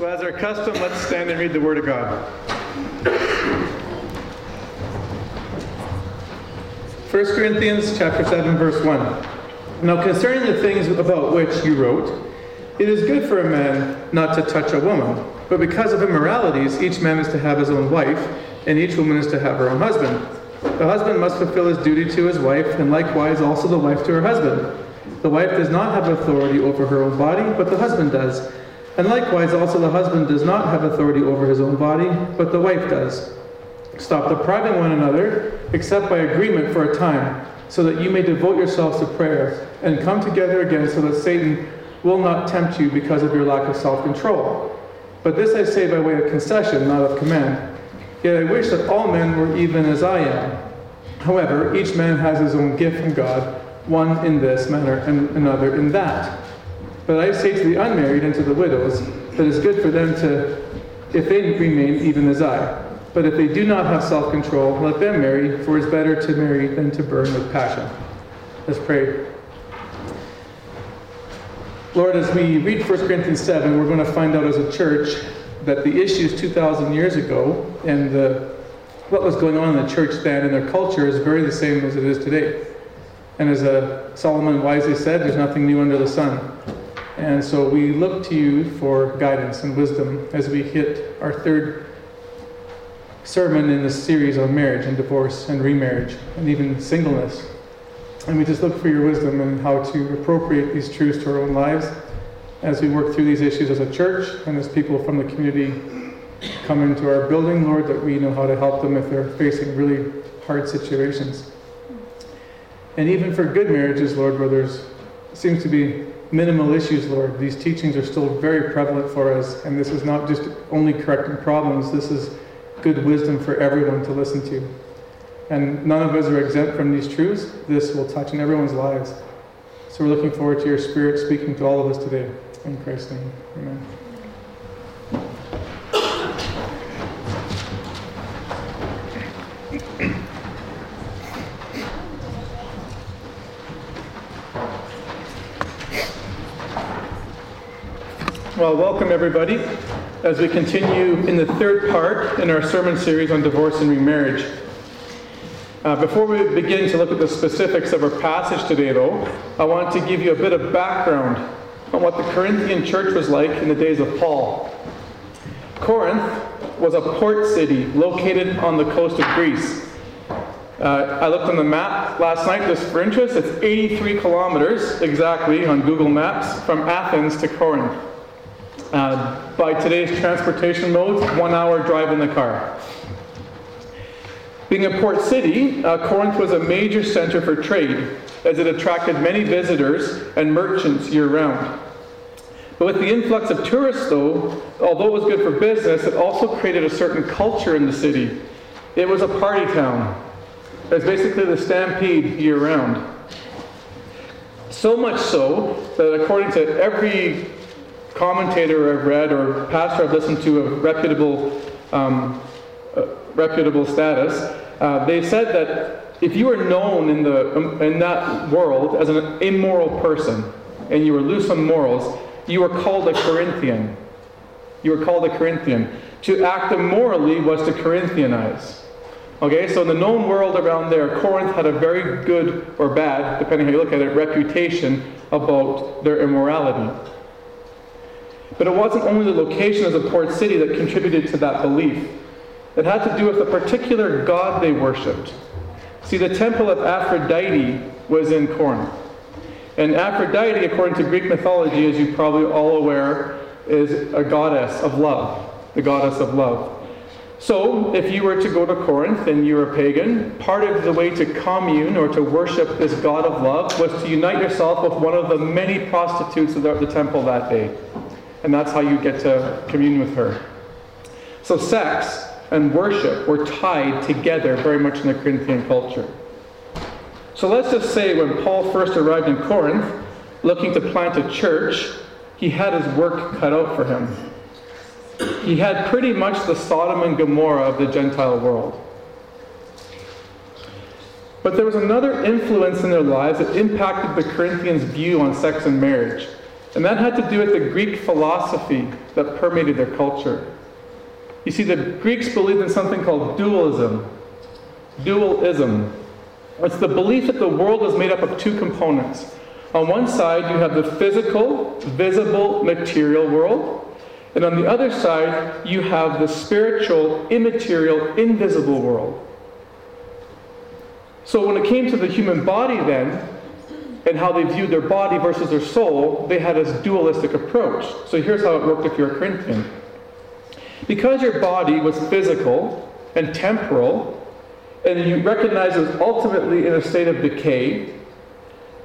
So, as our custom, let's stand and read the Word of God. 1 Corinthians chapter 7, verse 1. Now, concerning the things about which you wrote, it is good for a man not to touch a woman, but because of immoralities, each man is to have his own wife, and each woman is to have her own husband. The husband must fulfill his duty to his wife, and likewise also the wife to her husband. The wife does not have authority over her own body, but the husband does. And likewise also the husband does not have authority over his own body, but the wife does. Stop depriving one another, except by agreement for a time, so that you may devote yourselves to prayer, and come together again so that Satan will not tempt you because of your lack of self control. But this I say by way of concession, not of command. Yet I wish that all men were even as I am. However, each man has his own gift from God, one in this manner and another in that. But I say to the unmarried and to the widows that it is good for them to, if they remain even as I. But if they do not have self control, let them marry, for it is better to marry than to burn with passion. Let's pray. Lord, as we read 1 Corinthians 7, we're going to find out as a church that the issues 2,000 years ago and the, what was going on in the church then and their culture is very the same as it is today. And as uh, Solomon wisely said, there's nothing new under the sun. And so we look to you for guidance and wisdom as we hit our third sermon in this series on marriage and divorce and remarriage and even singleness. And we just look for your wisdom and how to appropriate these truths to our own lives as we work through these issues as a church and as people from the community come into our building, Lord, that we know how to help them if they're facing really hard situations. And even for good marriages, Lord, where there's seems to be minimal issues, Lord, these teachings are still very prevalent for us, and this is not just only correcting problems, this is good wisdom for everyone to listen to. And none of us are exempt from these truths. This will touch in everyone's lives. So we're looking forward to your Spirit speaking to all of us today. In Christ's name, amen. Well, welcome everybody as we continue in the third part in our sermon series on divorce and remarriage. Uh, before we begin to look at the specifics of our passage today, though, I want to give you a bit of background on what the Corinthian church was like in the days of Paul. Corinth was a port city located on the coast of Greece. Uh, I looked on the map last night just for interest. It's 83 kilometers exactly on Google Maps from Athens to Corinth. Uh, by today's transportation modes, one hour drive in the car. Being a port city, uh, Corinth was a major center for trade, as it attracted many visitors and merchants year round. But with the influx of tourists, though, although it was good for business, it also created a certain culture in the city. It was a party town. It was basically the stampede year round. So much so that according to every commentator I've read or pastor I've listened to of reputable um, reputable status, uh, they said that if you were known in, the, um, in that world as an immoral person and you were loose on morals, you were called a Corinthian. You were called a Corinthian. To act immorally was to Corinthianize. Okay, so in the known world around there, Corinth had a very good or bad, depending how you look at it, reputation about their immorality. But it wasn't only the location as a port city that contributed to that belief. It had to do with the particular god they worshipped. See, the temple of Aphrodite was in Corinth. And Aphrodite, according to Greek mythology, as you're probably all aware, is a goddess of love, the goddess of love. So, if you were to go to Corinth and you were a pagan, part of the way to commune or to worship this god of love was to unite yourself with one of the many prostitutes of the temple that day. And that's how you get to commune with her. So, sex and worship were tied together very much in the Corinthian culture. So let's just say when Paul first arrived in Corinth, looking to plant a church, he had his work cut out for him. He had pretty much the Sodom and Gomorrah of the Gentile world. But there was another influence in their lives that impacted the Corinthians' view on sex and marriage. And that had to do with the Greek philosophy that permeated their culture. You see, the Greeks believed in something called dualism. Dualism. It's the belief that the world is made up of two components. On one side, you have the physical, visible, material world. And on the other side, you have the spiritual, immaterial, invisible world. So when it came to the human body, then, and how they viewed their body versus their soul, they had this dualistic approach. So here's how it worked if you're a Corinthian. Because your body was physical and temporal, and you recognize it was ultimately in a state of decay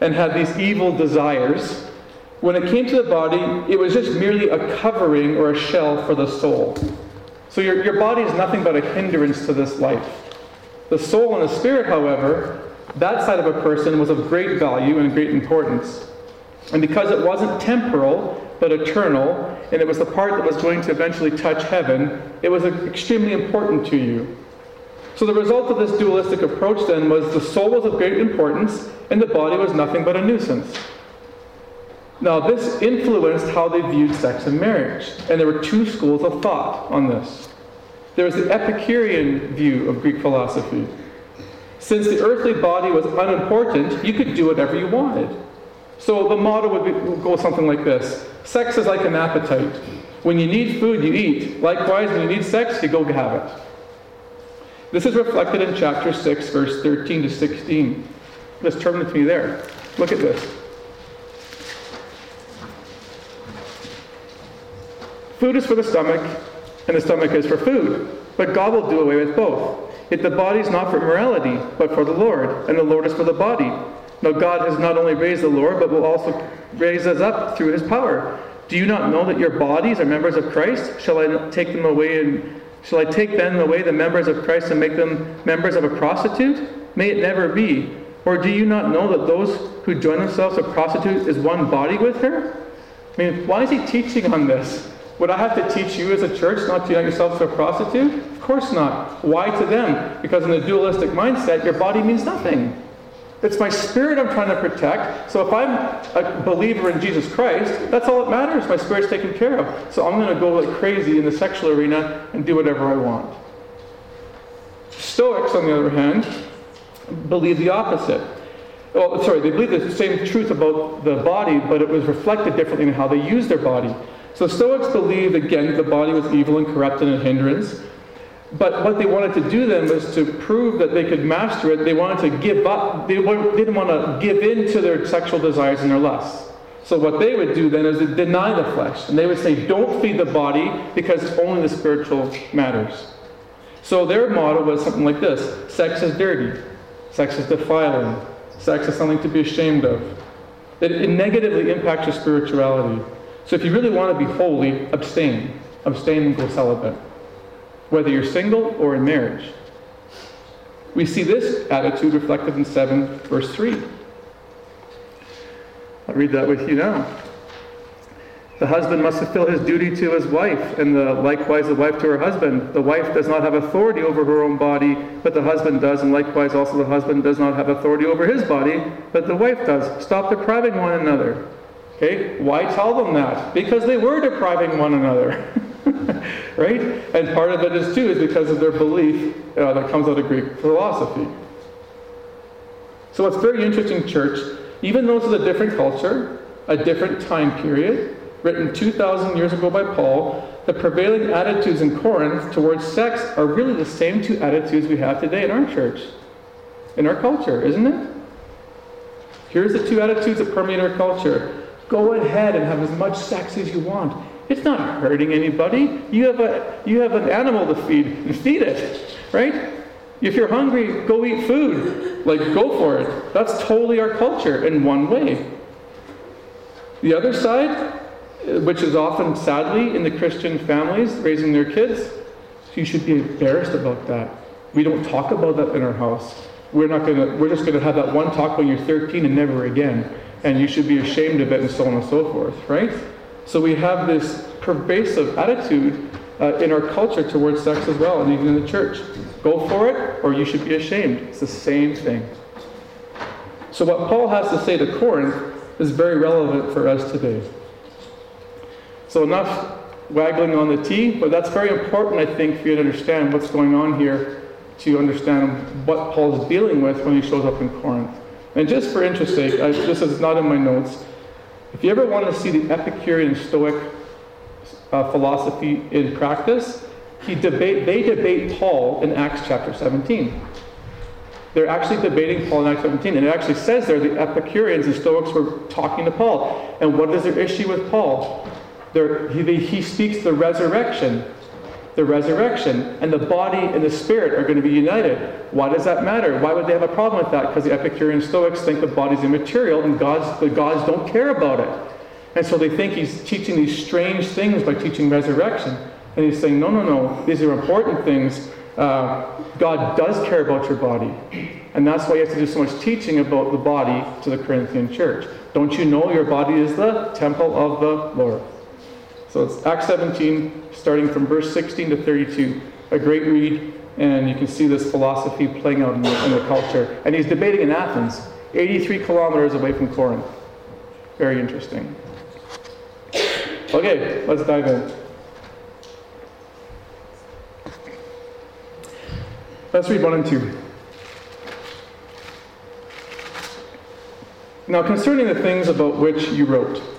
and had these evil desires, when it came to the body, it was just merely a covering or a shell for the soul. So your, your body is nothing but a hindrance to this life. The soul and the spirit, however, that side of a person was of great value and great importance. And because it wasn't temporal, but eternal, and it was the part that was going to eventually touch heaven, it was extremely important to you. So the result of this dualistic approach then was the soul was of great importance, and the body was nothing but a nuisance. Now, this influenced how they viewed sex and marriage, and there were two schools of thought on this. There was the Epicurean view of Greek philosophy. Since the earthly body was unimportant, you could do whatever you wanted. So the motto would, be, would go something like this Sex is like an appetite. When you need food, you eat. Likewise, when you need sex, you go have it. This is reflected in chapter 6, verse 13 to 16. Let's turn with me there. Look at this. Food is for the stomach, and the stomach is for food. But God will do away with both. Yet the body is not for morality, but for the Lord, and the Lord is for the body. Now God has not only raised the Lord, but will also raise us up through his power. Do you not know that your bodies are members of Christ? Shall I take them away and shall I take then away the members of Christ and make them members of a prostitute? May it never be. Or do you not know that those who join themselves to prostitute is one body with her? I mean, why is he teaching on this? Would I have to teach you as a church not to unite yourself to a prostitute? Of course not. Why to them? Because in the dualistic mindset, your body means nothing. It's my spirit I'm trying to protect. So if I'm a believer in Jesus Christ, that's all that matters. My spirit's taken care of. So I'm going to go like crazy in the sexual arena and do whatever I want. Stoics, on the other hand, believe the opposite. Well, sorry, they believe the same truth about the body, but it was reflected differently in how they use their body. So Stoics believed, again, that the body was evil and corrupt and a hindrance. But what they wanted to do then was to prove that they could master it. They wanted to give up, they didn't want to give in to their sexual desires and their lusts. So what they would do then is deny the flesh. And they would say, don't feed the body because only the spiritual matters. So their motto was something like this sex is dirty, sex is defiling, sex is something to be ashamed of. It, it negatively impacts your spirituality. So if you really want to be holy, abstain. Abstain and go celibate whether you're single or in marriage. We see this attitude reflected in 7, verse 3. I'll read that with you now. The husband must fulfill his duty to his wife, and the, likewise the wife to her husband. The wife does not have authority over her own body, but the husband does, and likewise also the husband does not have authority over his body, but the wife does. Stop depriving one another. Okay? Why tell them that? Because they were depriving one another. right? And part of it is too is because of their belief uh, that comes out of Greek philosophy. So it's very interesting, church. Even though it's a different culture, a different time period, written 2,000 years ago by Paul, the prevailing attitudes in Corinth towards sex are really the same two attitudes we have today in our church, in our culture, isn't it? Here's the two attitudes that permeate our culture. Go ahead and have as much sex as you want. It's not hurting anybody. You have, a, you have an animal to feed, and feed it, right? If you're hungry, go eat food. Like, go for it. That's totally our culture in one way. The other side, which is often sadly in the Christian families raising their kids, you should be embarrassed about that. We don't talk about that in our house. We're not gonna. We're just gonna have that one talk when you're 13 and never again. And you should be ashamed of it, and so on and so forth, right? So we have this pervasive attitude uh, in our culture towards sex as well, and even in the church. Go for it, or you should be ashamed. It's the same thing. So, what Paul has to say to Corinth is very relevant for us today. So enough waggling on the T, but that's very important, I think, for you to understand what's going on here, to understand what Paul is dealing with when he shows up in Corinth. And just for interest sake, I, this is not in my notes. If you ever want to see the Epicurean Stoic uh, philosophy in practice, he debate, they debate Paul in Acts chapter 17. They're actually debating Paul in Acts 17. And it actually says there the Epicureans and Stoics were talking to Paul. And what is their issue with Paul? He, he speaks the resurrection. The resurrection and the body and the spirit are going to be united. Why does that matter? Why would they have a problem with that? Because the Epicurean Stoics think the body's immaterial and God's, the gods don't care about it. And so they think he's teaching these strange things by teaching resurrection. And he's saying, no, no, no, these are important things. Uh, God does care about your body. And that's why he has to do so much teaching about the body to the Corinthian church. Don't you know your body is the temple of the Lord? So it's Acts 17, starting from verse 16 to 32. A great read, and you can see this philosophy playing out in the, in the culture. And he's debating in Athens, 83 kilometers away from Corinth. Very interesting. Okay, let's dive in. Let's read 1 and 2. Now, concerning the things about which you wrote,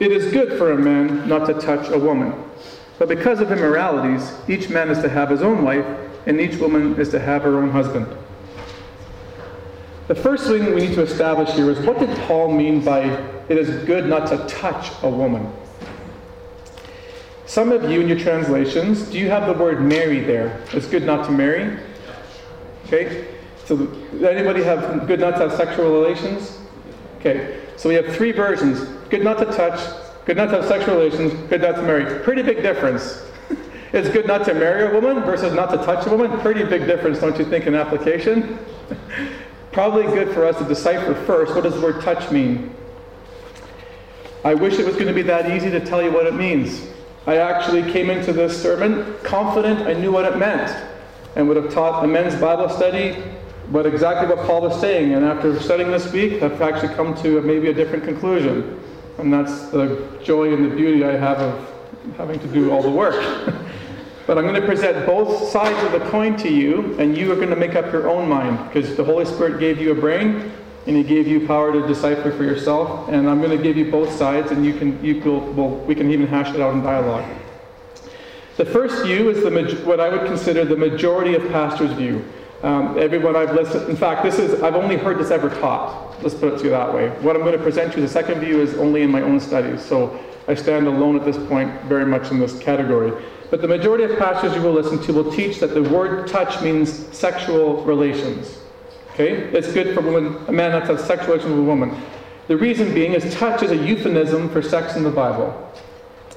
it is good for a man not to touch a woman. But because of immoralities, each man is to have his own wife, and each woman is to have her own husband. The first thing we need to establish here is what did Paul mean by it is good not to touch a woman? Some of you in your translations, do you have the word marry there? It's good not to marry. Okay? So, anybody have good not to have sexual relations? Okay. So we have three versions good not to touch, good not to have sexual relations, good not to marry. Pretty big difference. it's good not to marry a woman versus not to touch a woman. Pretty big difference, don't you think, in application? Probably good for us to decipher first what does the word touch mean? I wish it was going to be that easy to tell you what it means. I actually came into this sermon confident I knew what it meant and would have taught a men's Bible study what exactly what Paul was saying. And after studying this week, I've actually come to maybe a different conclusion. And that's the joy and the beauty I have of having to do all the work. but I'm going to present both sides of the coin to you, and you are going to make up your own mind because the Holy Spirit gave you a brain and he gave you power to decipher for yourself. And I'm going to give you both sides, and you can, you will, well, we can even hash it out in dialogue. The first view is the, what I would consider the majority of pastors' view. Um, everyone I've listened, in fact, this is, I've only heard this ever taught. Let's put it to you that way. What I'm going to present to you, the second view, is only in my own studies. So I stand alone at this point, very much in this category. But the majority of pastors you will listen to will teach that the word touch means sexual relations. Okay? It's good for a, a man to have sexual relations with a woman. The reason being is touch is a euphemism for sex in the Bible.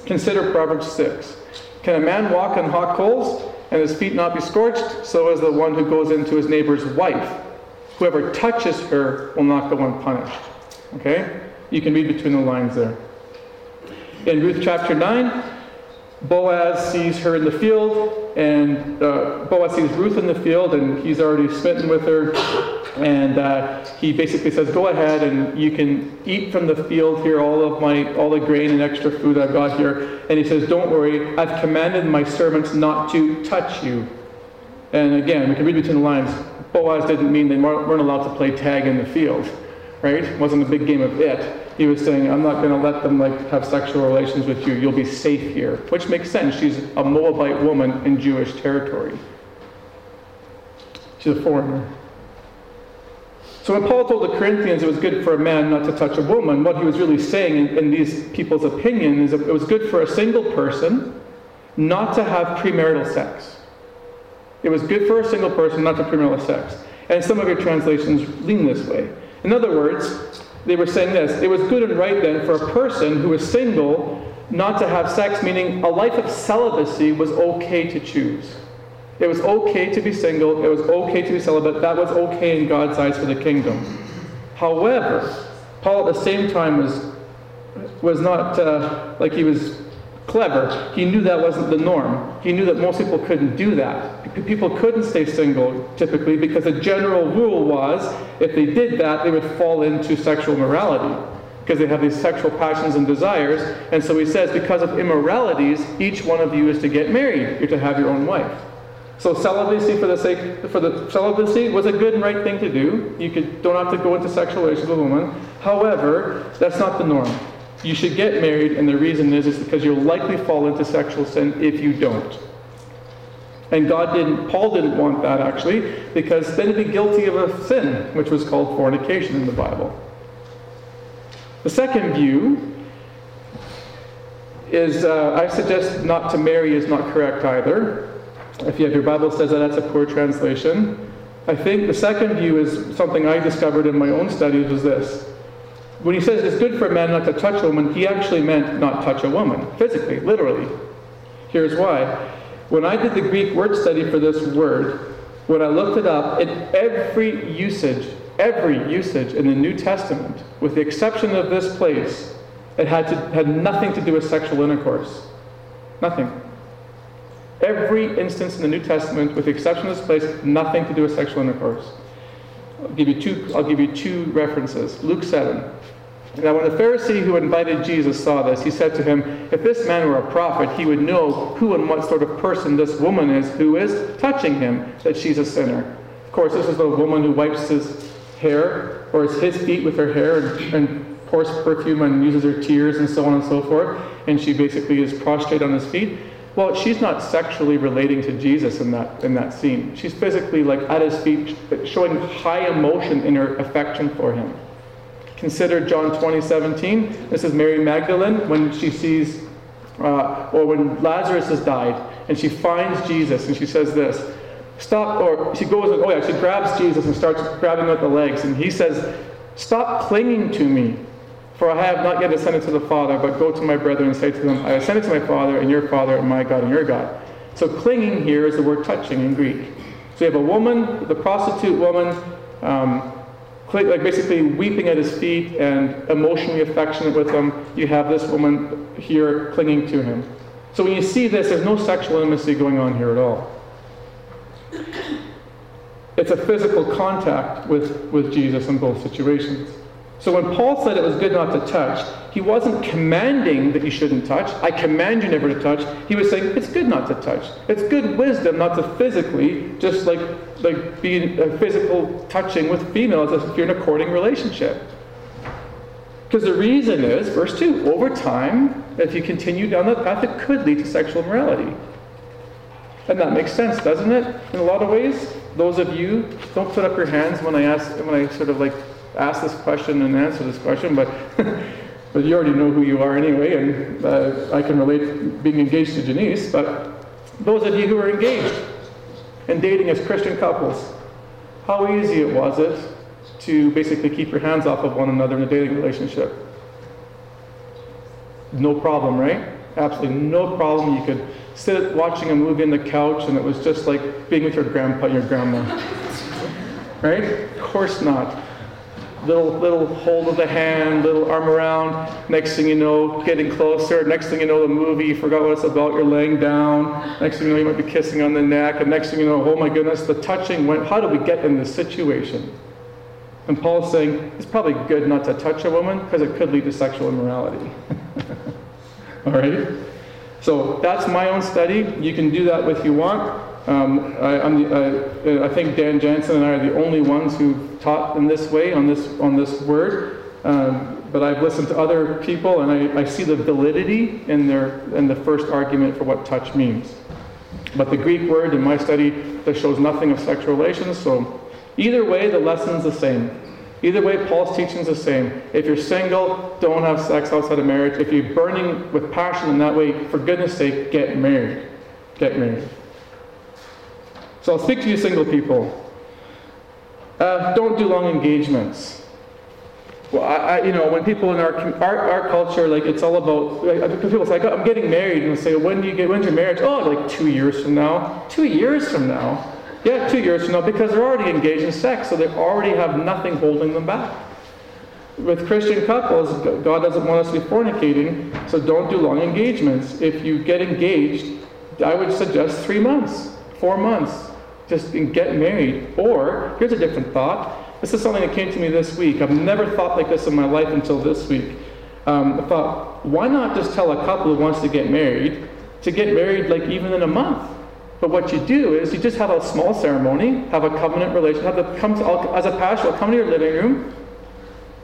Consider Proverbs 6. Can a man walk on hot coals and his feet not be scorched? So is the one who goes into his neighbor's wife. Whoever touches her will not go unpunished. Okay? You can read between the lines there. In Ruth chapter 9, Boaz sees her in the field, and uh, Boaz sees Ruth in the field, and he's already smitten with her. And uh, he basically says, "Go ahead, and you can eat from the field here all of my all the grain and extra food I've got here." And he says, "Don't worry, I've commanded my servants not to touch you." And again, we can read between the lines. Boaz didn't mean they weren't allowed to play tag in the field, right? It wasn't a big game of it he was saying, I'm not going to let them like have sexual relations with you. You'll be safe here. Which makes sense. She's a Moabite woman in Jewish territory. She's a foreigner. So when Paul told the Corinthians it was good for a man not to touch a woman, what he was really saying in, in these people's opinion is it was good for a single person not to have premarital sex. It was good for a single person not to premarital sex. And some of your translations lean this way. In other words, they were saying this it was good and right then for a person who was single not to have sex, meaning a life of celibacy was okay to choose. It was okay to be single, it was okay to be celibate, that was okay in God's eyes for the kingdom. However, Paul at the same time was, was not uh, like he was clever. He knew that wasn't the norm. He knew that most people couldn't do that. People couldn't stay single typically because the general rule was if they did that, they would fall into sexual morality. because they have these sexual passions and desires. And so he says, because of immoralities, each one of you is to get married. You're to have your own wife. So celibacy for the sake for the celibacy was a good and right thing to do. You could don't have to go into sexual relations with a woman. However, that's not the norm. You should get married, and the reason is is because you'll likely fall into sexual sin if you don't. And God didn't, Paul didn't want that actually, because then he'd be guilty of a sin, which was called fornication in the Bible. The second view is uh, I suggest not to marry is not correct either. If you have your Bible says that, that's a poor translation. I think the second view is something I discovered in my own studies was this. When he says it's good for a man not to touch a woman, he actually meant not touch a woman, physically, literally. Here's why. When I did the Greek word study for this word, when I looked it up, in every usage, every usage in the New Testament, with the exception of this place, it had, to, had nothing to do with sexual intercourse. Nothing. Every instance in the New Testament, with the exception of this place, nothing to do with sexual intercourse. I'll give you two, I'll give you two references. Luke 7. Now, when the Pharisee who invited Jesus saw this, he said to him, If this man were a prophet, he would know who and what sort of person this woman is who is touching him, that she's a sinner. Of course, this is the woman who wipes his hair, or his feet with her hair, and, and pours perfume and uses her tears and so on and so forth. And she basically is prostrate on his feet. Well, she's not sexually relating to Jesus in that, in that scene. She's physically like at his feet, showing high emotion in her affection for him. Consider John 20, 17. This is Mary Magdalene when she sees, uh, or when Lazarus has died, and she finds Jesus, and she says this Stop, or she goes, oh yeah, she grabs Jesus and starts grabbing at the legs, and he says, Stop clinging to me, for I have not yet ascended to the Father, but go to my brethren and say to them, I ascended to my Father and your Father, and my God and your God. So clinging here is the word touching in Greek. So you have a woman, the prostitute woman, um, like basically weeping at his feet and emotionally affectionate with him. You have this woman here clinging to him. So when you see this, there's no sexual intimacy going on here at all. It's a physical contact with, with Jesus in both situations. So when Paul said it was good not to touch, he wasn't commanding that you shouldn't touch. I command you never to touch. He was saying it's good not to touch. It's good wisdom not to physically, just like like being a physical touching with females if you're in a courting relationship. Because the reason is, verse 2, over time, if you continue down that path, it could lead to sexual immorality. And that makes sense, doesn't it? In a lot of ways. Those of you, don't put up your hands when I ask when I sort of like ask this question and answer this question, but but you already know who you are anyway, and uh, I can relate being engaged to Janice. But those of you who are engaged and dating as Christian couples, how easy it was it to basically keep your hands off of one another in a dating relationship? No problem, right? Absolutely no problem. You could sit watching a movie on the couch, and it was just like being with your grandpa and your grandma. right? Of course not little little hold of the hand, little arm around. Next thing you know, getting closer. Next thing you know, the movie, you forgot what it's about, you're laying down. Next thing you know, you might be kissing on the neck. And next thing you know, oh my goodness, the touching went. How do we get in this situation? And Paul's saying it's probably good not to touch a woman because it could lead to sexual immorality. All right? So that's my own study. You can do that if you want. Um, I, the, uh, I, think Dan Jansen and I are the only ones who taught in this way on this on this word. Um, but I've listened to other people, and I, I, see the validity in their in the first argument for what touch means. But the Greek word in my study that shows nothing of sexual relations. So either way, the lesson's the same. Either way, Paul's teaching is the same. If you're single, don't have sex outside of marriage. If you're burning with passion in that way, for goodness sake, get married. Get married. So I'll speak to you single people. Uh, don't do long engagements. Well, I, I, you know, when people in our, our, our culture, like it's all about, like, people say, I'm getting married, and say, when do you get, when's your marriage? Oh, like two years from now. Two years from now? Yeah, two years from now, because they're already engaged in sex, so they already have nothing holding them back. With Christian couples, God doesn't want us to be fornicating, so don't do long engagements. If you get engaged, I would suggest three months, four months, just get married. Or, here's a different thought This is something that came to me this week. I've never thought like this in my life until this week. Um, I thought, why not just tell a couple who wants to get married to get married like even in a month? But what you do is you just have a small ceremony, have a covenant relationship, have the, come to, as a pastor, I'll come to your living room,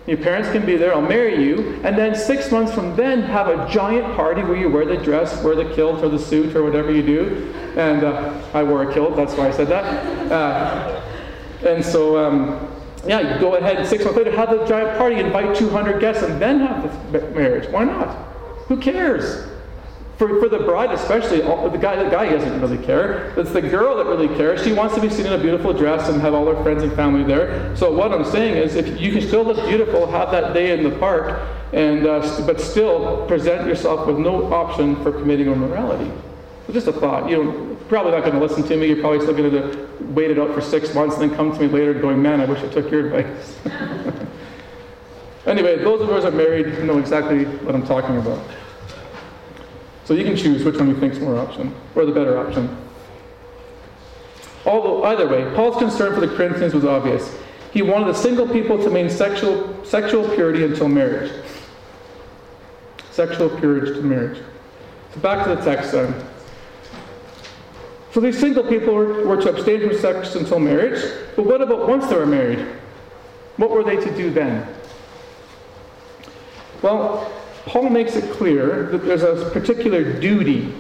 your parents can be there, I'll marry you, and then six months from then, have a giant party where you wear the dress, wear the kilt or the suit or whatever you do. And uh, I wore a kilt, that's why I said that. Uh, and so, um, yeah, you go ahead six months later, have a giant party, invite 200 guests, and then have the marriage. Why not? Who cares? For, for the bride, especially, all, the guy the guy doesn't really care. It's the girl that really cares. She wants to be seen in a beautiful dress and have all her friends and family there. So what I'm saying is, if you can still look beautiful, have that day in the park, and uh, but still present yourself with no option for committing immorality. So just a thought. You know, probably not going to listen to me. You're probably still going to wait it out for six months and then come to me later going, man, I wish I took your advice. anyway, those of us who are married know exactly what I'm talking about. So you can choose which one you think is more option, or the better option. Although, either way, Paul's concern for the Corinthians was obvious. He wanted the single people to maintain sexual, sexual purity until marriage. Sexual purity to marriage. So back to the text then. So these single people were, were to abstain from sex until marriage. But what about once they were married? What were they to do then? Well, Paul makes it clear that there's a particular duty,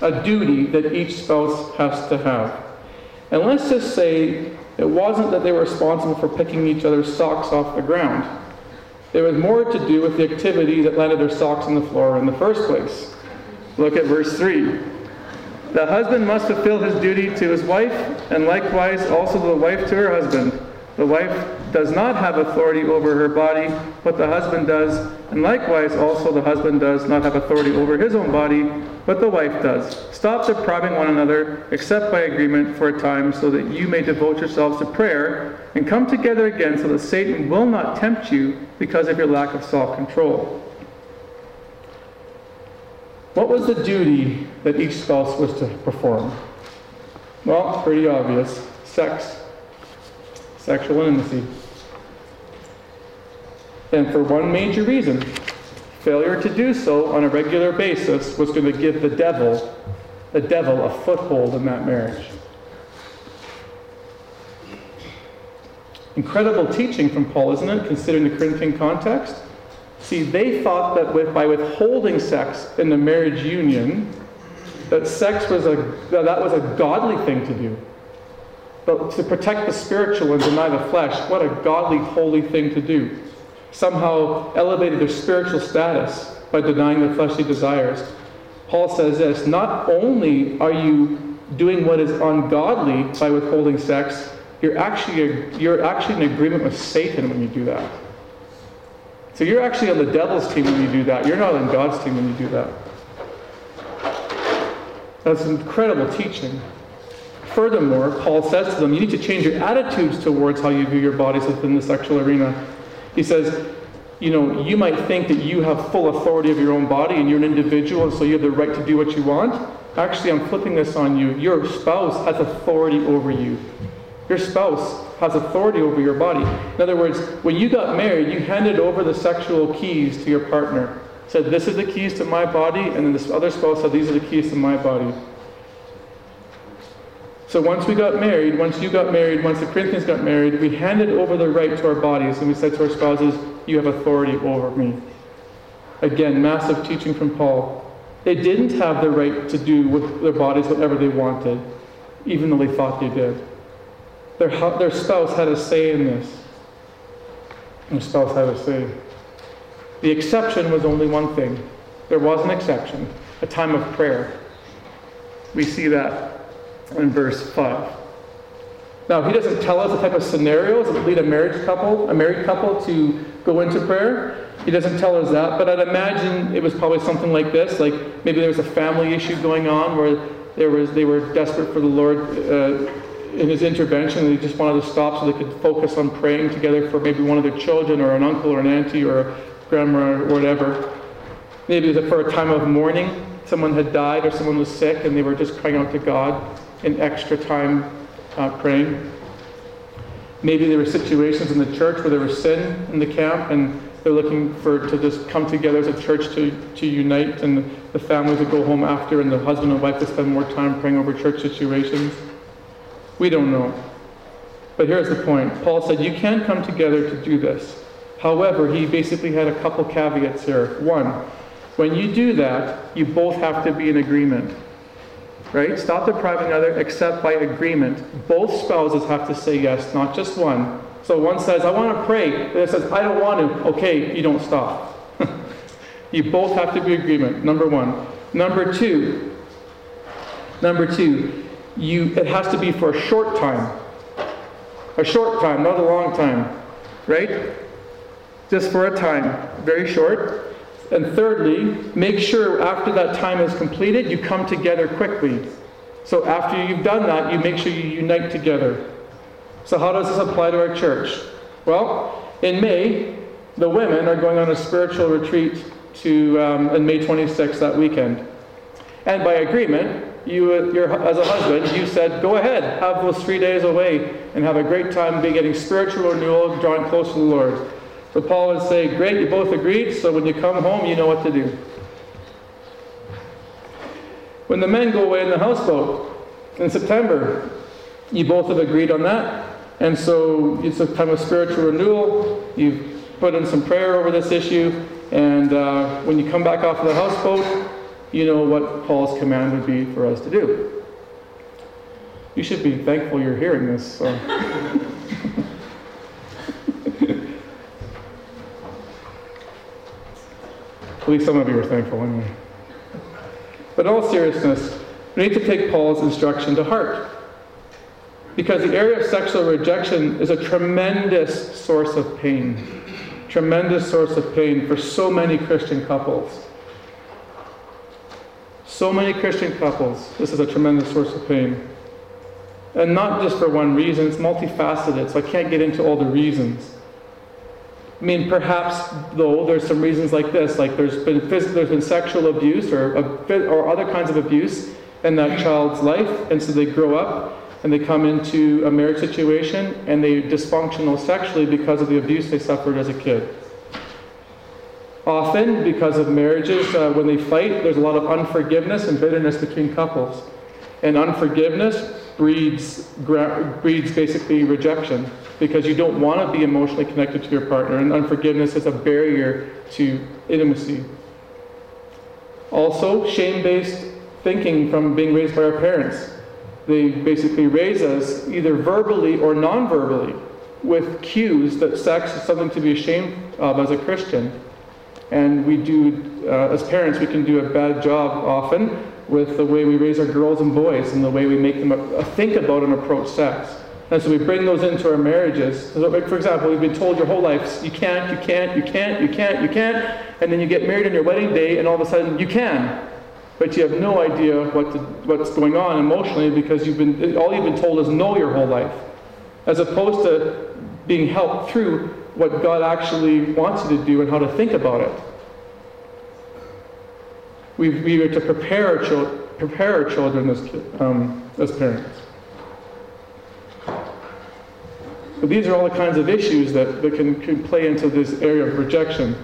a duty that each spouse has to have. And let's just say it wasn't that they were responsible for picking each other's socks off the ground. There was more to do with the activity that landed their socks on the floor in the first place. Look at verse 3. The husband must fulfill his duty to his wife, and likewise also the wife to her husband. The wife does not have authority over her body, but the husband does, and likewise also the husband does not have authority over his own body, but the wife does. Stop depriving one another, except by agreement for a time, so that you may devote yourselves to prayer, and come together again so that Satan will not tempt you because of your lack of self control. What was the duty that each spouse was to perform? Well, pretty obvious sex, sexual intimacy. And for one major reason, failure to do so on a regular basis was going to give the devil, the devil, a foothold in that marriage. Incredible teaching from Paul, isn't it, considering the Corinthian context? See, they thought that with, by withholding sex in the marriage union, that sex was a that, that was a godly thing to do. To protect the spiritual and deny the flesh, what a godly, holy thing to do. Somehow elevated their spiritual status by denying their fleshly desires. Paul says this not only are you doing what is ungodly by withholding sex, you're actually, you're actually in agreement with Satan when you do that. So you're actually on the devil's team when you do that. You're not on God's team when you do that. That's incredible teaching. Furthermore, Paul says to them, you need to change your attitudes towards how you view your bodies within the sexual arena. He says, you know, you might think that you have full authority of your own body and you're an individual and so you have the right to do what you want. Actually, I'm flipping this on you. Your spouse has authority over you. Your spouse has authority over your body. In other words, when you got married, you handed over the sexual keys to your partner. Said, This is the keys to my body, and then this other spouse said, These are the keys to my body. So once we got married, once you got married, once the Corinthians got married, we handed over the right to our bodies, and we said to our spouses, You have authority over me. Again, massive teaching from Paul. They didn't have the right to do with their bodies whatever they wanted, even though they thought they did. Their, their spouse had a say in this. Their spouse had a say. The exception was only one thing. There was an exception, a time of prayer. We see that in verse 5. Now, he doesn't tell us the type of scenarios that lead a marriage couple, a married couple to go into prayer. He doesn't tell us that, but I'd imagine it was probably something like this, like maybe there was a family issue going on where there was they were desperate for the Lord uh, in his intervention, they just wanted to stop so they could focus on praying together for maybe one of their children or an uncle or an auntie or a grandma or whatever. Maybe it was for a time of mourning. Someone had died or someone was sick and they were just crying out to God in extra time uh, praying. Maybe there were situations in the church where there was sin in the camp and they're looking for to just come together as a church to, to unite and the families would go home after and the husband and wife would spend more time praying over church situations. We don't know. But here's the point. Paul said you can come together to do this. However, he basically had a couple caveats here. One, when you do that, you both have to be in agreement. Right? Stop depriving another except by agreement. Both spouses have to say yes, not just one. So one says, I want to pray. The other says, I don't want to. Okay, you don't stop. you both have to be agreement, number one. Number two, number two, you it has to be for a short time. A short time, not a long time. Right? Just for a time. Very short. And thirdly, make sure after that time is completed, you come together quickly. So after you've done that, you make sure you unite together. So how does this apply to our church? Well, in May, the women are going on a spiritual retreat to um, on May 26th that weekend. And by agreement, you, as a husband, you said, go ahead, have those three days away and have a great time be getting spiritual renewal, drawing close to the Lord. So Paul would say, Great, you both agreed, so when you come home, you know what to do. When the men go away in the houseboat in September, you both have agreed on that. And so it's a time of spiritual renewal. You've put in some prayer over this issue. And uh, when you come back off of the houseboat, you know what Paul's command would be for us to do. You should be thankful you're hearing this. So. least some of you are thankful anyway. But in all seriousness, we need to take Paul's instruction to heart. Because the area of sexual rejection is a tremendous source of pain. Tremendous source of pain for so many Christian couples. So many Christian couples, this is a tremendous source of pain. And not just for one reason, it's multifaceted, so I can't get into all the reasons. I mean, perhaps though there's some reasons like this, like there's been phys- there's been sexual abuse or or other kinds of abuse in that child's life, and so they grow up and they come into a marriage situation and they're dysfunctional sexually because of the abuse they suffered as a kid. Often, because of marriages, uh, when they fight, there's a lot of unforgiveness and bitterness between couples, and unforgiveness breeds breeds basically rejection because you don't want to be emotionally connected to your partner, and unforgiveness is a barrier to intimacy. Also, shame based thinking from being raised by our parents. They basically raise us either verbally or non verbally with cues that sex is something to be ashamed of as a Christian. And we do, uh, as parents, we can do a bad job often with the way we raise our girls and boys and the way we make them uh, think about and approach sex. And so we bring those into our marriages. So for example, we've been told your whole life, you can't, you can't, you can't, you can't, you can't, and then you get married on your wedding day, and all of a sudden you can. But you have no idea what what's going on emotionally because you've been, all you've been told is no your whole life. As opposed to being helped through what God actually wants you to do and how to think about it. We, we are to prepare our, prepare our children as, um, as parents. But these are all the kinds of issues that, that can, can play into this area of rejection.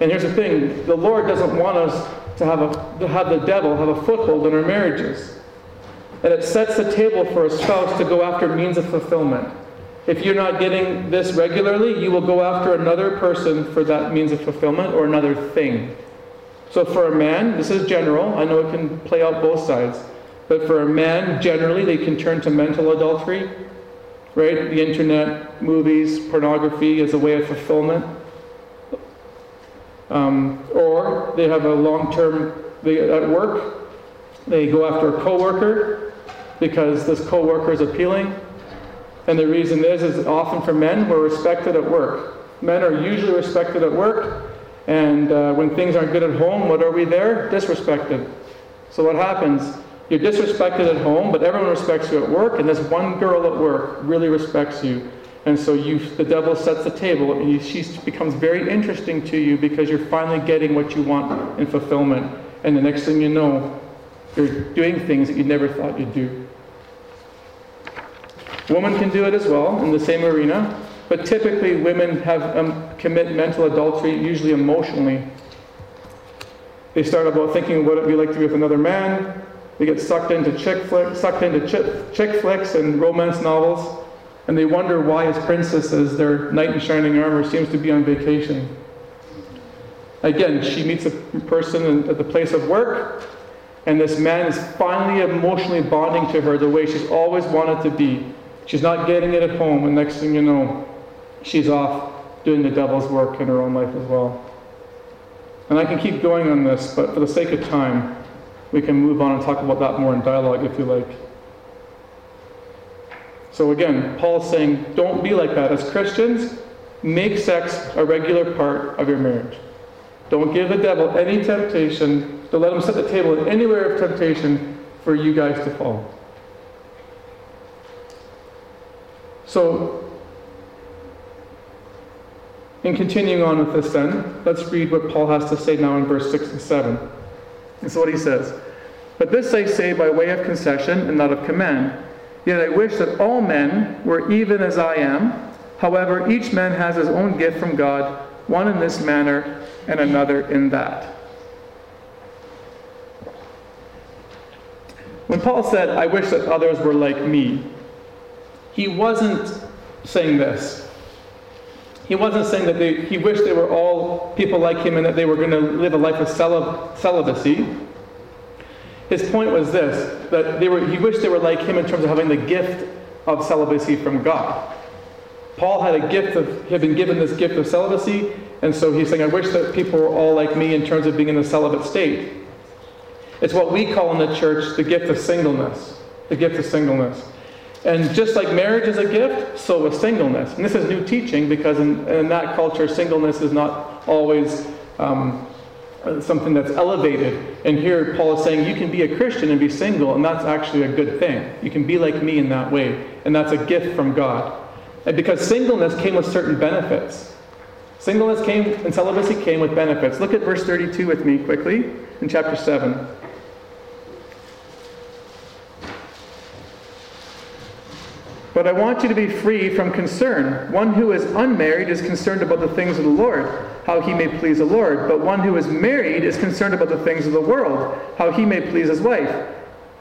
And here's the thing the Lord doesn't want us to have, a, to have the devil have a foothold in our marriages. And it sets the table for a spouse to go after means of fulfillment. If you're not getting this regularly, you will go after another person for that means of fulfillment or another thing. So for a man, this is general, I know it can play out both sides. But for a man, generally, they can turn to mental adultery, right? The internet, movies, pornography as a way of fulfillment. Um, or they have a long-term, they, at work, they go after a coworker because this coworker is appealing. And the reason is, is often for men, we're respected at work. Men are usually respected at work, and uh, when things aren't good at home, what are we there? Disrespected. So what happens? You're disrespected at home, but everyone respects you at work, and this one girl at work really respects you. And so you, the devil sets the table, and she becomes very interesting to you because you're finally getting what you want in fulfillment. And the next thing you know, you're doing things that you never thought you'd do. Women can do it as well in the same arena, but typically women have um, commit mental adultery, usually emotionally. They start about thinking what it'd be like to be with another man. They get sucked into chick flicks, sucked into chick, chick flicks and romance novels, and they wonder why, as princesses, their knight in shining armor seems to be on vacation. Again, she meets a person at the place of work, and this man is finally emotionally bonding to her the way she's always wanted to be. She's not getting it at home, and next thing you know, she's off doing the devil's work in her own life as well. And I can keep going on this, but for the sake of time, we can move on and talk about that more in dialogue if you like. So again, Paul's saying, don't be like that. As Christians, make sex a regular part of your marriage. Don't give the devil any temptation. Don't let him set the table in anywhere of temptation for you guys to fall. So, in continuing on with this, then, let's read what Paul has to say now in verse 6 and 7. This is what he says But this I say by way of concession and not of command. Yet I wish that all men were even as I am. However, each man has his own gift from God, one in this manner and another in that. When Paul said, I wish that others were like me, he wasn't saying this. He wasn't saying that they, he wished they were all people like him and that they were going to live a life of celibacy. His point was this that they were, he wished they were like him in terms of having the gift of celibacy from God. Paul had a gift of, had been given this gift of celibacy, and so he's saying, I wish that people were all like me in terms of being in a celibate state. It's what we call in the church the gift of singleness. The gift of singleness. And just like marriage is a gift, so is singleness. And this is new teaching because in, in that culture, singleness is not always um, something that's elevated. And here Paul is saying you can be a Christian and be single, and that's actually a good thing. You can be like me in that way. And that's a gift from God. And because singleness came with certain benefits. Singleness came and celibacy came with benefits. Look at verse 32 with me quickly in chapter 7. But I want you to be free from concern. One who is unmarried is concerned about the things of the Lord, how he may please the Lord. But one who is married is concerned about the things of the world, how he may please his wife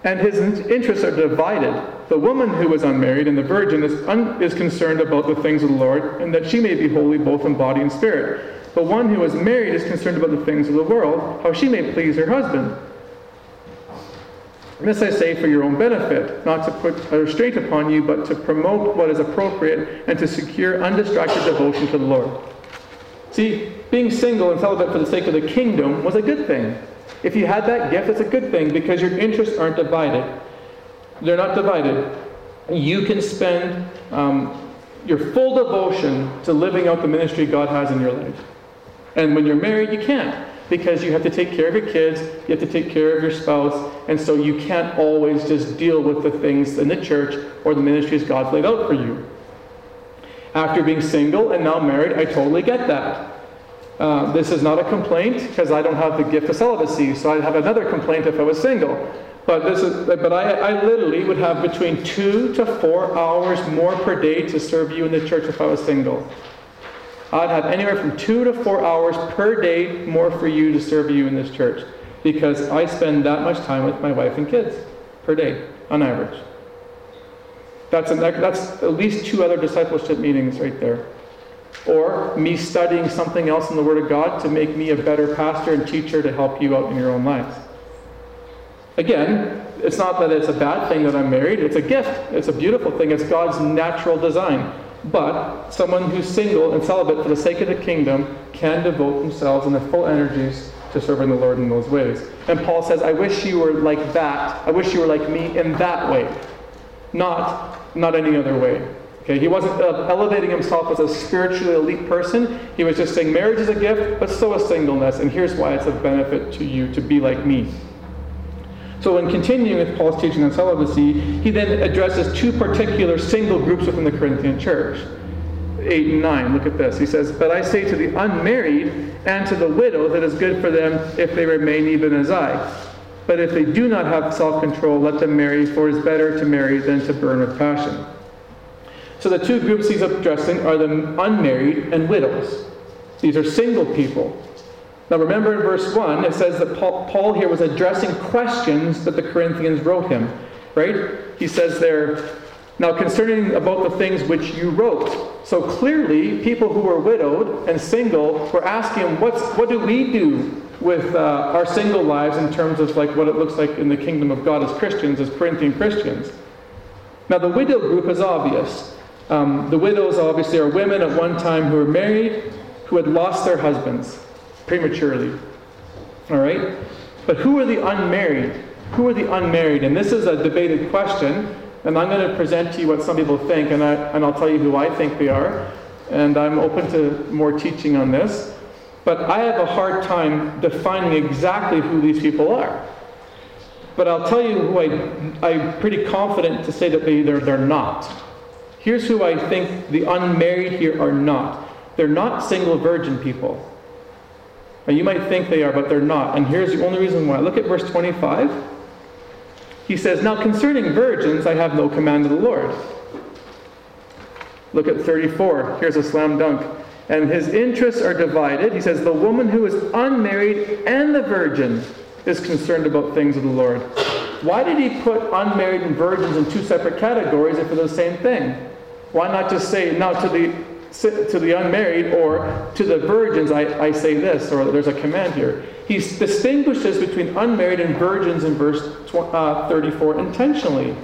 and his interests are divided. The woman who is unmarried and the virgin is, un- is concerned about the things of the Lord, and that she may be holy both in body and spirit. But one who is married is concerned about the things of the world, how she may please her husband. And this I say for your own benefit, not to put a restraint upon you, but to promote what is appropriate and to secure undistracted devotion to the Lord. See, being single and celibate for the sake of the kingdom was a good thing. If you had that gift, it's a good thing because your interests aren't divided. They're not divided. You can spend um, your full devotion to living out the ministry God has in your life. And when you're married, you can't because you have to take care of your kids, you have to take care of your spouse, and so you can't always just deal with the things in the church or the ministries God's laid out for you. After being single and now married, I totally get that. Uh, this is not a complaint because I don't have the gift of celibacy, so I'd have another complaint if I was single. But this is, but I, I literally would have between two to four hours more per day to serve you in the church if I was single. I'd have anywhere from two to four hours per day more for you to serve you in this church because I spend that much time with my wife and kids per day on average. That's, a, that's at least two other discipleship meetings right there or me studying something else in the Word of God to make me a better pastor and teacher to help you out in your own lives. Again, it's not that it's a bad thing that I'm married, it's a gift. It's a beautiful thing. It's God's natural design. But someone who's single and celibate for the sake of the kingdom can devote themselves in their full energies to serving the Lord in those ways. And Paul says, I wish you were like that. I wish you were like me in that way, not, not any other way. Okay, he wasn't uh, elevating himself as a spiritually elite person. He was just saying marriage is a gift, but so is singleness, and here's why it's a benefit to you to be like me. So, in continuing with Paul's teaching on celibacy, he then addresses two particular single groups within the Corinthian church. 8 and 9. Look at this. He says, But I say to the unmarried and to the widow that is good for them if they remain even as I. But if they do not have self control, let them marry, for it is better to marry than to burn with passion. So the two groups he's addressing are the unmarried and widows. These are single people. Now remember in verse 1, it says that Paul, here was addressing questions that the Corinthians wrote him. Right? He says there, now concerning about the things which you wrote. So clearly, people who were widowed and single were asking, What's, what do we do with uh, our single lives in terms of like what it looks like in the kingdom of God as Christians, as Corinthian Christians? Now the widow group is obvious. Um, the widows obviously are women at one time who were married, who had lost their husbands prematurely. All right? But who are the unmarried? Who are the unmarried? And this is a debated question. And I'm going to present to you what some people think, and, I, and I'll tell you who I think they are. And I'm open to more teaching on this. But I have a hard time defining exactly who these people are. But I'll tell you who I, I'm pretty confident to say that they, they're, they're not. Here's who I think the unmarried here are not. They're not single virgin people. Now, you might think they are, but they're not. And here's the only reason why. Look at verse 25. He says, Now concerning virgins, I have no command of the Lord. Look at 34. Here's a slam dunk. And his interests are divided. He says, The woman who is unmarried and the virgin is concerned about things of the Lord. Why did he put unmarried and virgins in two separate categories if they're the same thing? Why not just say, now to the to the unmarried or to the virgins, I, I say this, or there's a command here. He distinguishes between unmarried and virgins in verse uh, 34 intentionally,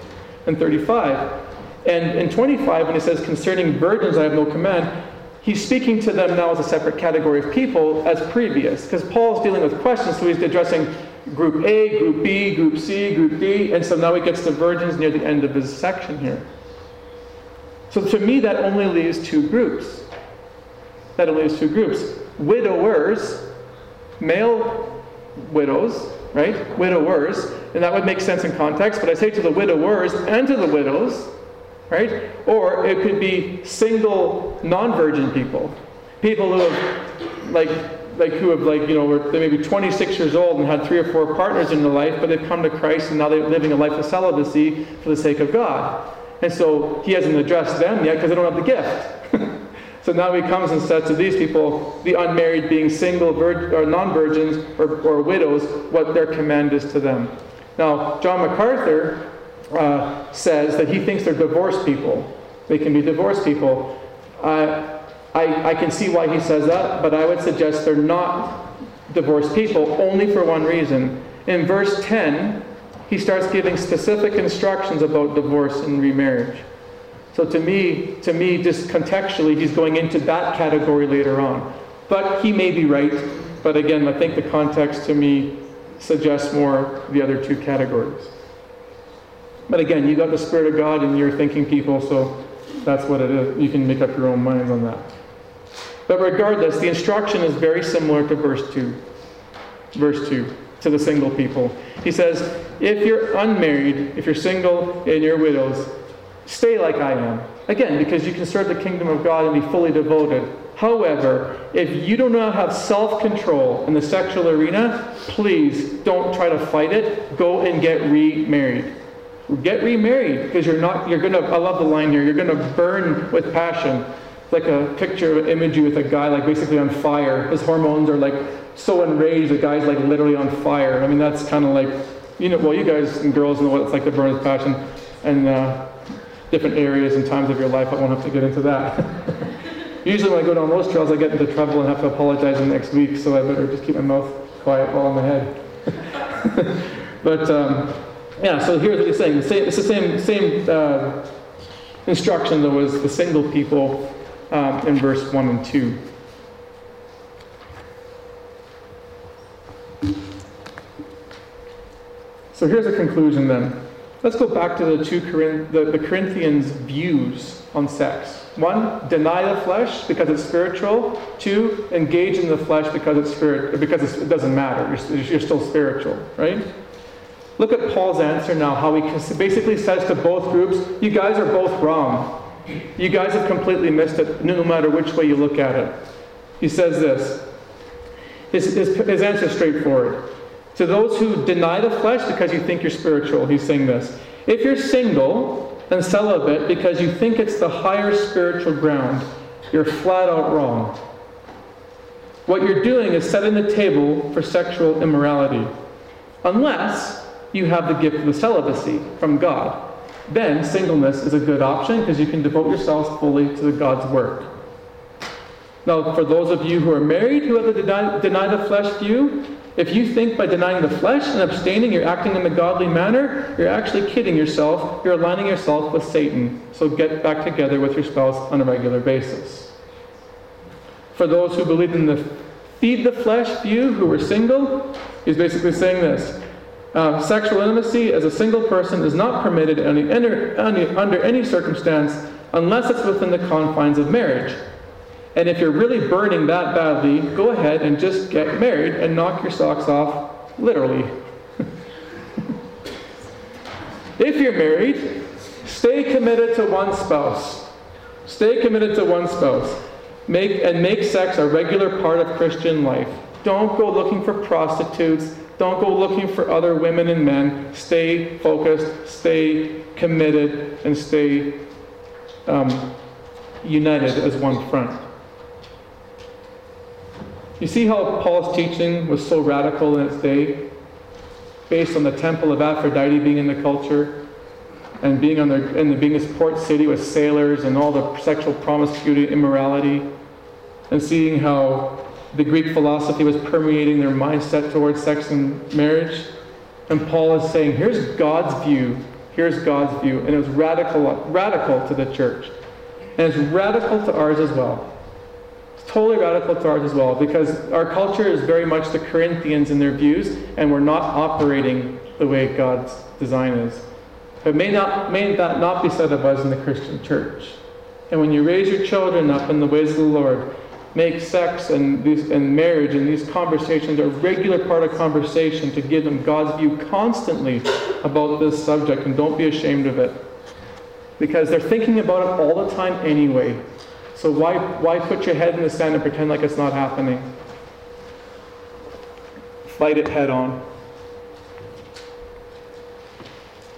and 35. And in 25, when he says, concerning virgins, I have no command, he's speaking to them now as a separate category of people as previous, because Paul's dealing with questions, so he's addressing group A, group B, group C, group D, and so now he gets to virgins near the end of his section here. So to me, that only leaves two groups. That only leaves two groups. Widowers, male widows, right? Widowers, and that would make sense in context, but I say to the widowers and to the widows, right? Or it could be single non-virgin people. People who have like like who have like you know were they may be 26 years old and had three or four partners in their life, but they've come to Christ and now they're living a life of celibacy for the sake of God. And so he hasn't addressed them yet because they don't have the gift. so now he comes and says to these people, the unmarried being single vir- or non-virgins or, or widows, what their command is to them. Now, John MacArthur uh, says that he thinks they're divorced people. They can be divorced people. Uh, I, I can see why he says that, but I would suggest they're not divorced people only for one reason. In verse 10, he starts giving specific instructions about divorce and remarriage. So to me, to me, just contextually, he's going into that category later on. But he may be right. But again, I think the context to me suggests more the other two categories. But again, you got the Spirit of God and you're thinking people, so that's what it is. You can make up your own minds on that. But regardless, the instruction is very similar to verse 2. Verse 2 to the single people. He says, if you're unmarried, if you're single and you're widows, stay like I am. Again, because you can serve the kingdom of God and be fully devoted. However, if you do not have self control in the sexual arena, please don't try to fight it. Go and get remarried. Get remarried because you're not, you're going to, I love the line here, you're going to burn with passion. Like a picture of an imagery with a guy like basically on fire. His hormones are like so enraged, the guy's like literally on fire. I mean, that's kind of like, you know, well, you guys and girls know what it's like to burn with passion and uh, different areas and times of your life. I won't have to get into that. Usually when I go down those trails, I get into trouble and have to apologize the next week, so I better just keep my mouth quiet while I'm ahead. but um, yeah, so here's what he's saying. It's the same, same uh, instruction that was the single people um, in verse 1 and 2. So here's a conclusion then. Let's go back to the two Corinth- the, the Corinthians' views on sex. One, deny the flesh because it's spiritual. Two, engage in the flesh because it's spirit because it's, it doesn't matter. You're, you're still spiritual, right? Look at Paul's answer now. How he basically says to both groups, "You guys are both wrong. You guys have completely missed it, no matter which way you look at it." He says this. His, his, his answer is straightforward. To those who deny the flesh because you think you're spiritual, he's saying this. If you're single and celibate because you think it's the higher spiritual ground, you're flat out wrong. What you're doing is setting the table for sexual immorality, unless you have the gift of the celibacy from God. Then singleness is a good option because you can devote yourselves fully to God's work. Now, for those of you who are married who have the deny, deny the flesh view, if you think by denying the flesh and abstaining you're acting in the godly manner, you're actually kidding yourself. You're aligning yourself with Satan. So get back together with your spouse on a regular basis. For those who believe in the feed the flesh view, who are single, he's basically saying this. Uh, sexual intimacy as a single person is not permitted any, any, under any circumstance unless it's within the confines of marriage. And if you're really burning that badly, go ahead and just get married and knock your socks off, literally. if you're married, stay committed to one spouse. Stay committed to one spouse. Make and make sex a regular part of Christian life. Don't go looking for prostitutes. Don't go looking for other women and men. Stay focused, stay committed, and stay um, united as one front. You see how Paul's teaching was so radical in its day, based on the temple of Aphrodite being in the culture, and being on the, and being this port city with sailors and all the sexual promiscuity, immorality, and seeing how the Greek philosophy was permeating their mindset towards sex and marriage. And Paul is saying, here's God's view. Here's God's view. And it was radical, radical to the church. And it's radical to ours as well totally radical to ours as well because our culture is very much the Corinthians in their views, and we're not operating the way God's design is. But may not may that not be said of us in the Christian church. And when you raise your children up in the ways of the Lord, make sex and these and marriage and these conversations a regular part of conversation to give them God's view constantly about this subject, and don't be ashamed of it. Because they're thinking about it all the time anyway. So why, why put your head in the sand and pretend like it's not happening? Fight it head on.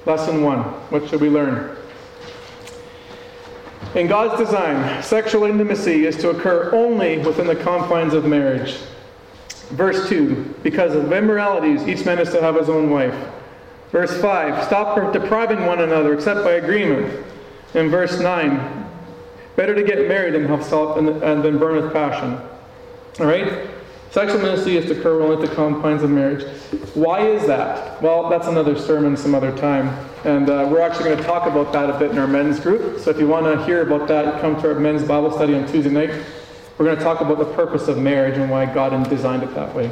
Lesson one What should we learn? In God's design, sexual intimacy is to occur only within the confines of marriage. Verse 2 Because of immoralities, each man is to have his own wife. Verse 5 Stop depriving one another except by agreement. In verse 9 Better to get married than have self and, and then burn with passion. All right? Sexual intimacy is to occur only at the confines of marriage. Why is that? Well, that's another sermon some other time. And uh, we're actually going to talk about that a bit in our men's group. So if you want to hear about that, come to our men's Bible study on Tuesday night. We're going to talk about the purpose of marriage and why God designed it that way.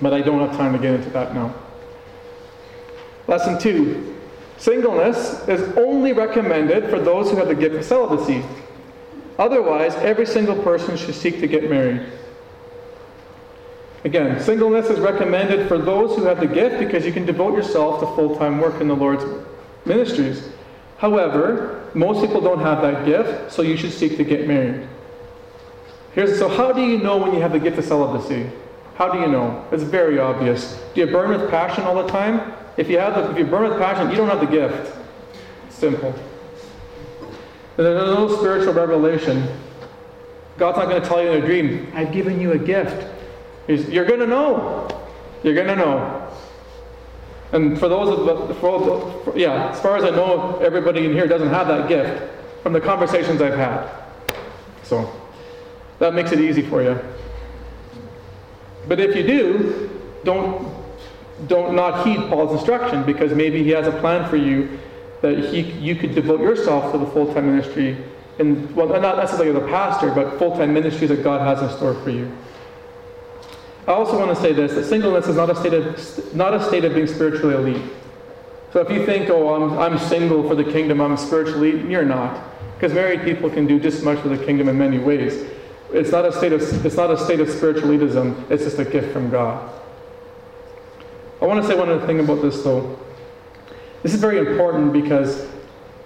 But I don't have time to get into that now. Lesson two Singleness is only recommended for those who have the gift of celibacy. Otherwise, every single person should seek to get married. Again, singleness is recommended for those who have the gift because you can devote yourself to full time work in the Lord's ministries. However, most people don't have that gift, so you should seek to get married. Here's, so, how do you know when you have the gift of celibacy? How do you know? It's very obvious. Do you burn with passion all the time? If you have the, if you burn with passion, you don't have the gift. Simple. And there's no spiritual revelation. God's not going to tell you in a dream, I've given you a gift. He's, you're going to know. You're going to know. And for those of the, for, for, yeah, as far as I know, everybody in here doesn't have that gift from the conversations I've had. So that makes it easy for you. But if you do, don't don't not heed Paul's instruction because maybe he has a plan for you that he, you could devote yourself to the full-time ministry and well not necessarily as a pastor but full-time ministries that god has in store for you. I also want to say this that singleness is not a state of not a state of being spiritually elite. So if you think oh i'm, I'm single for the kingdom i'm spiritually elite you're not because married people can do just as much for the kingdom in many ways it's not a state of it's not a state of spiritual elitism it's just a gift from god I want to say one other thing about this, though. This is very important because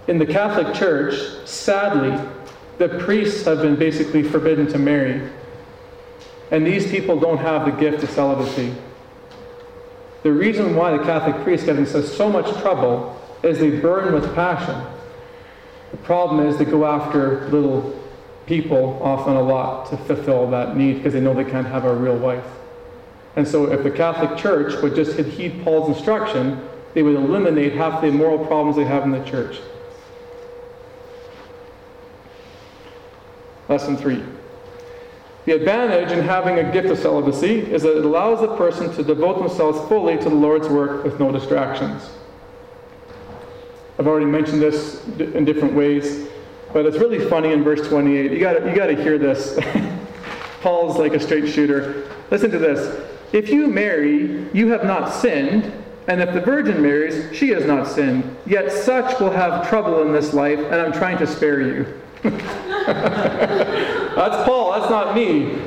in the Catholic Church, sadly, the priests have been basically forbidden to marry. And these people don't have the gift of celibacy. The reason why the Catholic priests get into so much trouble is they burn with passion. The problem is they go after little people often a lot to fulfill that need because they know they can't have a real wife. And so if the Catholic Church would just heed Paul's instruction, they would eliminate half the moral problems they have in the church. Lesson three. The advantage in having a gift of celibacy is that it allows the person to devote themselves fully to the Lord's work with no distractions. I've already mentioned this in different ways, but it's really funny in verse 28. You got you got to hear this. Paul's like a straight shooter. Listen to this. If you marry, you have not sinned, and if the virgin marries, she has not sinned. Yet such will have trouble in this life, and I'm trying to spare you. that's Paul, that's not me.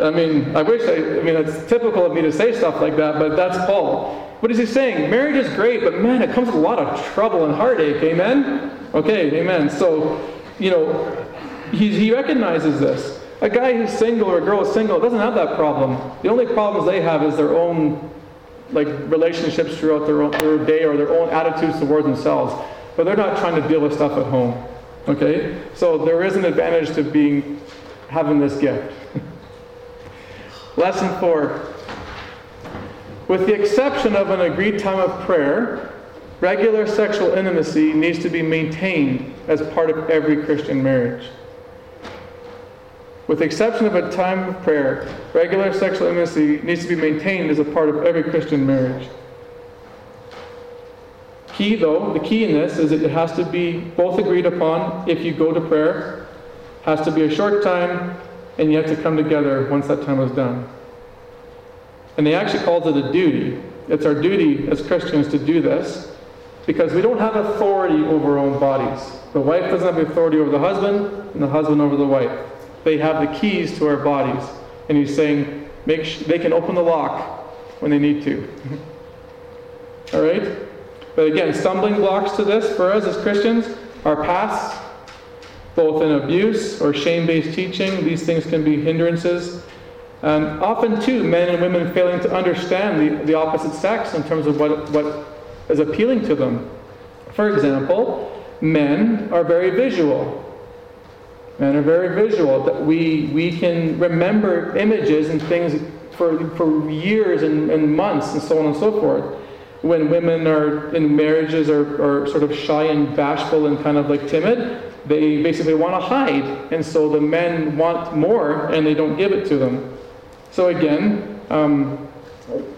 I mean, I wish I, I mean, it's typical of me to say stuff like that, but that's Paul. What is he saying? Marriage is great, but man, it comes with a lot of trouble and heartache. Amen? Okay, amen. So, you know, he, he recognizes this. A guy who's single or a girl who's single doesn't have that problem. The only problems they have is their own like relationships throughout their, own, their day or their own attitudes towards themselves. But they're not trying to deal with stuff at home. Okay? So there is an advantage to being having this gift. Lesson four. With the exception of an agreed time of prayer, regular sexual intimacy needs to be maintained as part of every Christian marriage. With the exception of a time of prayer, regular sexual intimacy needs to be maintained as a part of every Christian marriage. Key, though, the key in this is that it has to be both agreed upon if you go to prayer, has to be a short time, and you have to come together once that time is done. And they actually calls it a duty. It's our duty as Christians to do this because we don't have authority over our own bodies. The wife doesn't have authority over the husband, and the husband over the wife. They have the keys to our bodies. And he's saying, sh- they can open the lock when they need to. All right? But again, stumbling blocks to this for us as Christians are past, both in abuse or shame based teaching. These things can be hindrances. And often, too, men and women failing to understand the, the opposite sex in terms of what, what is appealing to them. For example, men are very visual. Men are very visual. That we, we can remember images and things for, for years and, and months and so on and so forth when women are in marriages are, are sort of shy and bashful and kind of like timid, they basically want to hide. And so the men want more and they don't give it to them. So again, um,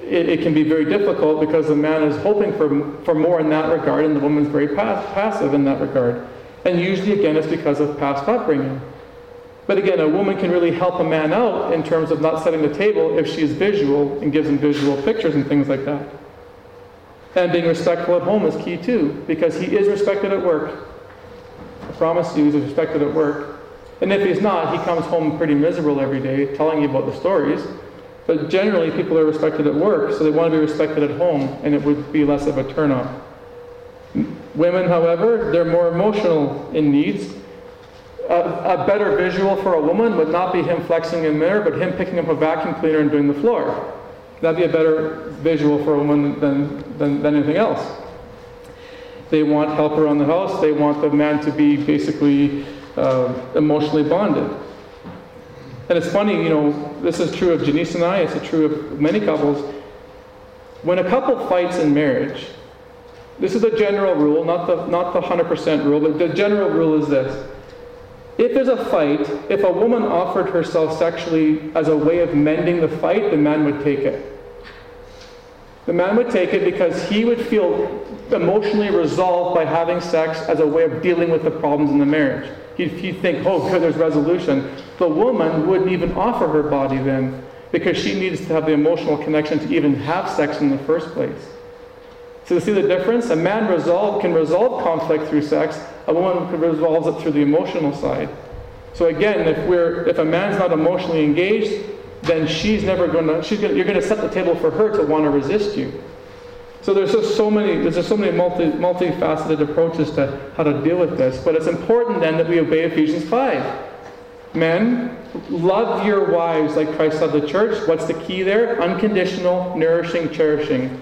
it, it, can be very difficult because the man is hoping for, for more in that regard and the woman's very pa- passive in that regard. And usually, again, it's because of past upbringing. But again, a woman can really help a man out in terms of not setting the table if she is visual and gives him visual pictures and things like that. And being respectful at home is key too, because he is respected at work. I promise you, he's respected at work. And if he's not, he comes home pretty miserable every day telling you about the stories. But generally, people are respected at work, so they want to be respected at home, and it would be less of a turnoff. Women, however, they're more emotional in needs. A, a, better visual for a woman would not be him flexing in mirror, but him picking up a vacuum cleaner and doing the floor. That'd be a better visual for a woman than, than, than anything else. They want help around the house. They want the man to be basically uh, emotionally bonded. And it's funny, you know, this is true of Janice and I, it's true of many couples. When a couple fights in marriage, this is a general rule, not the, not the 100% rule, but the general rule is this. If there's a fight, if a woman offered herself sexually as a way of mending the fight, the man would take it. The man would take it because he would feel emotionally resolved by having sex as a way of dealing with the problems in the marriage. He'd, he'd think, oh, good, there's resolution. The woman wouldn't even offer her body then because she needs to have the emotional connection to even have sex in the first place. So you see the difference? A man resolve, can resolve conflict through sex. A woman resolves it through the emotional side. So again, if we're if a man's not emotionally engaged, then she's never going to, gonna, you're going to set the table for her to want to resist you. So there's just so many, there's just so many multi, multifaceted approaches to how to deal with this. But it's important then that we obey Ephesians 5. Men, love your wives like Christ loved the church. What's the key there? Unconditional, nourishing, cherishing.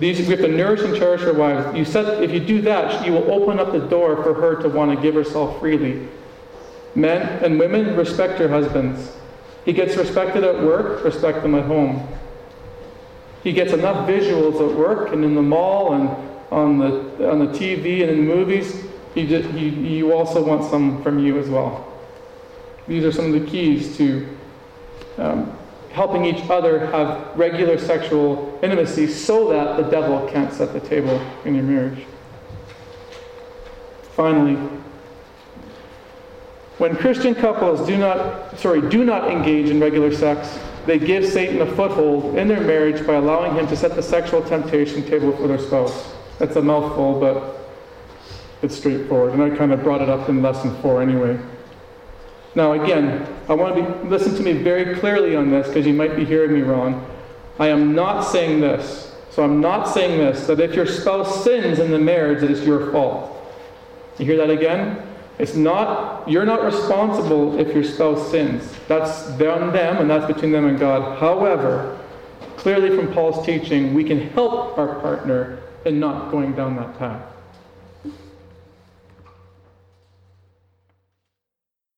These, we have to nourish and cherish our wives. You said if you do that, you will open up the door for her to want to give herself freely. Men and women, respect your husbands. He gets respected at work, respect them at home. He gets enough visuals at work and in the mall and on the, on the TV and in the movies. He, he, you also want some from you as well. These are some of the keys to um, helping each other have regular sexual intimacy so that the devil can't set the table in your marriage. Finally, when Christian couples do not, sorry, do not engage in regular sex, they give Satan a foothold in their marriage by allowing him to set the sexual temptation table for their spouse. That's a mouthful, but it's straightforward. And I kind of brought it up in lesson four anyway. Now, again, I want to be, listen to me very clearly on this because you might be hearing me wrong. I am not saying this. So I'm not saying this that if your spouse sins in the marriage, it is your fault. You hear that again? It's not, you're not responsible if your spouse sins. That's on them and that's between them and God. However, clearly from Paul's teaching, we can help our partner in not going down that path.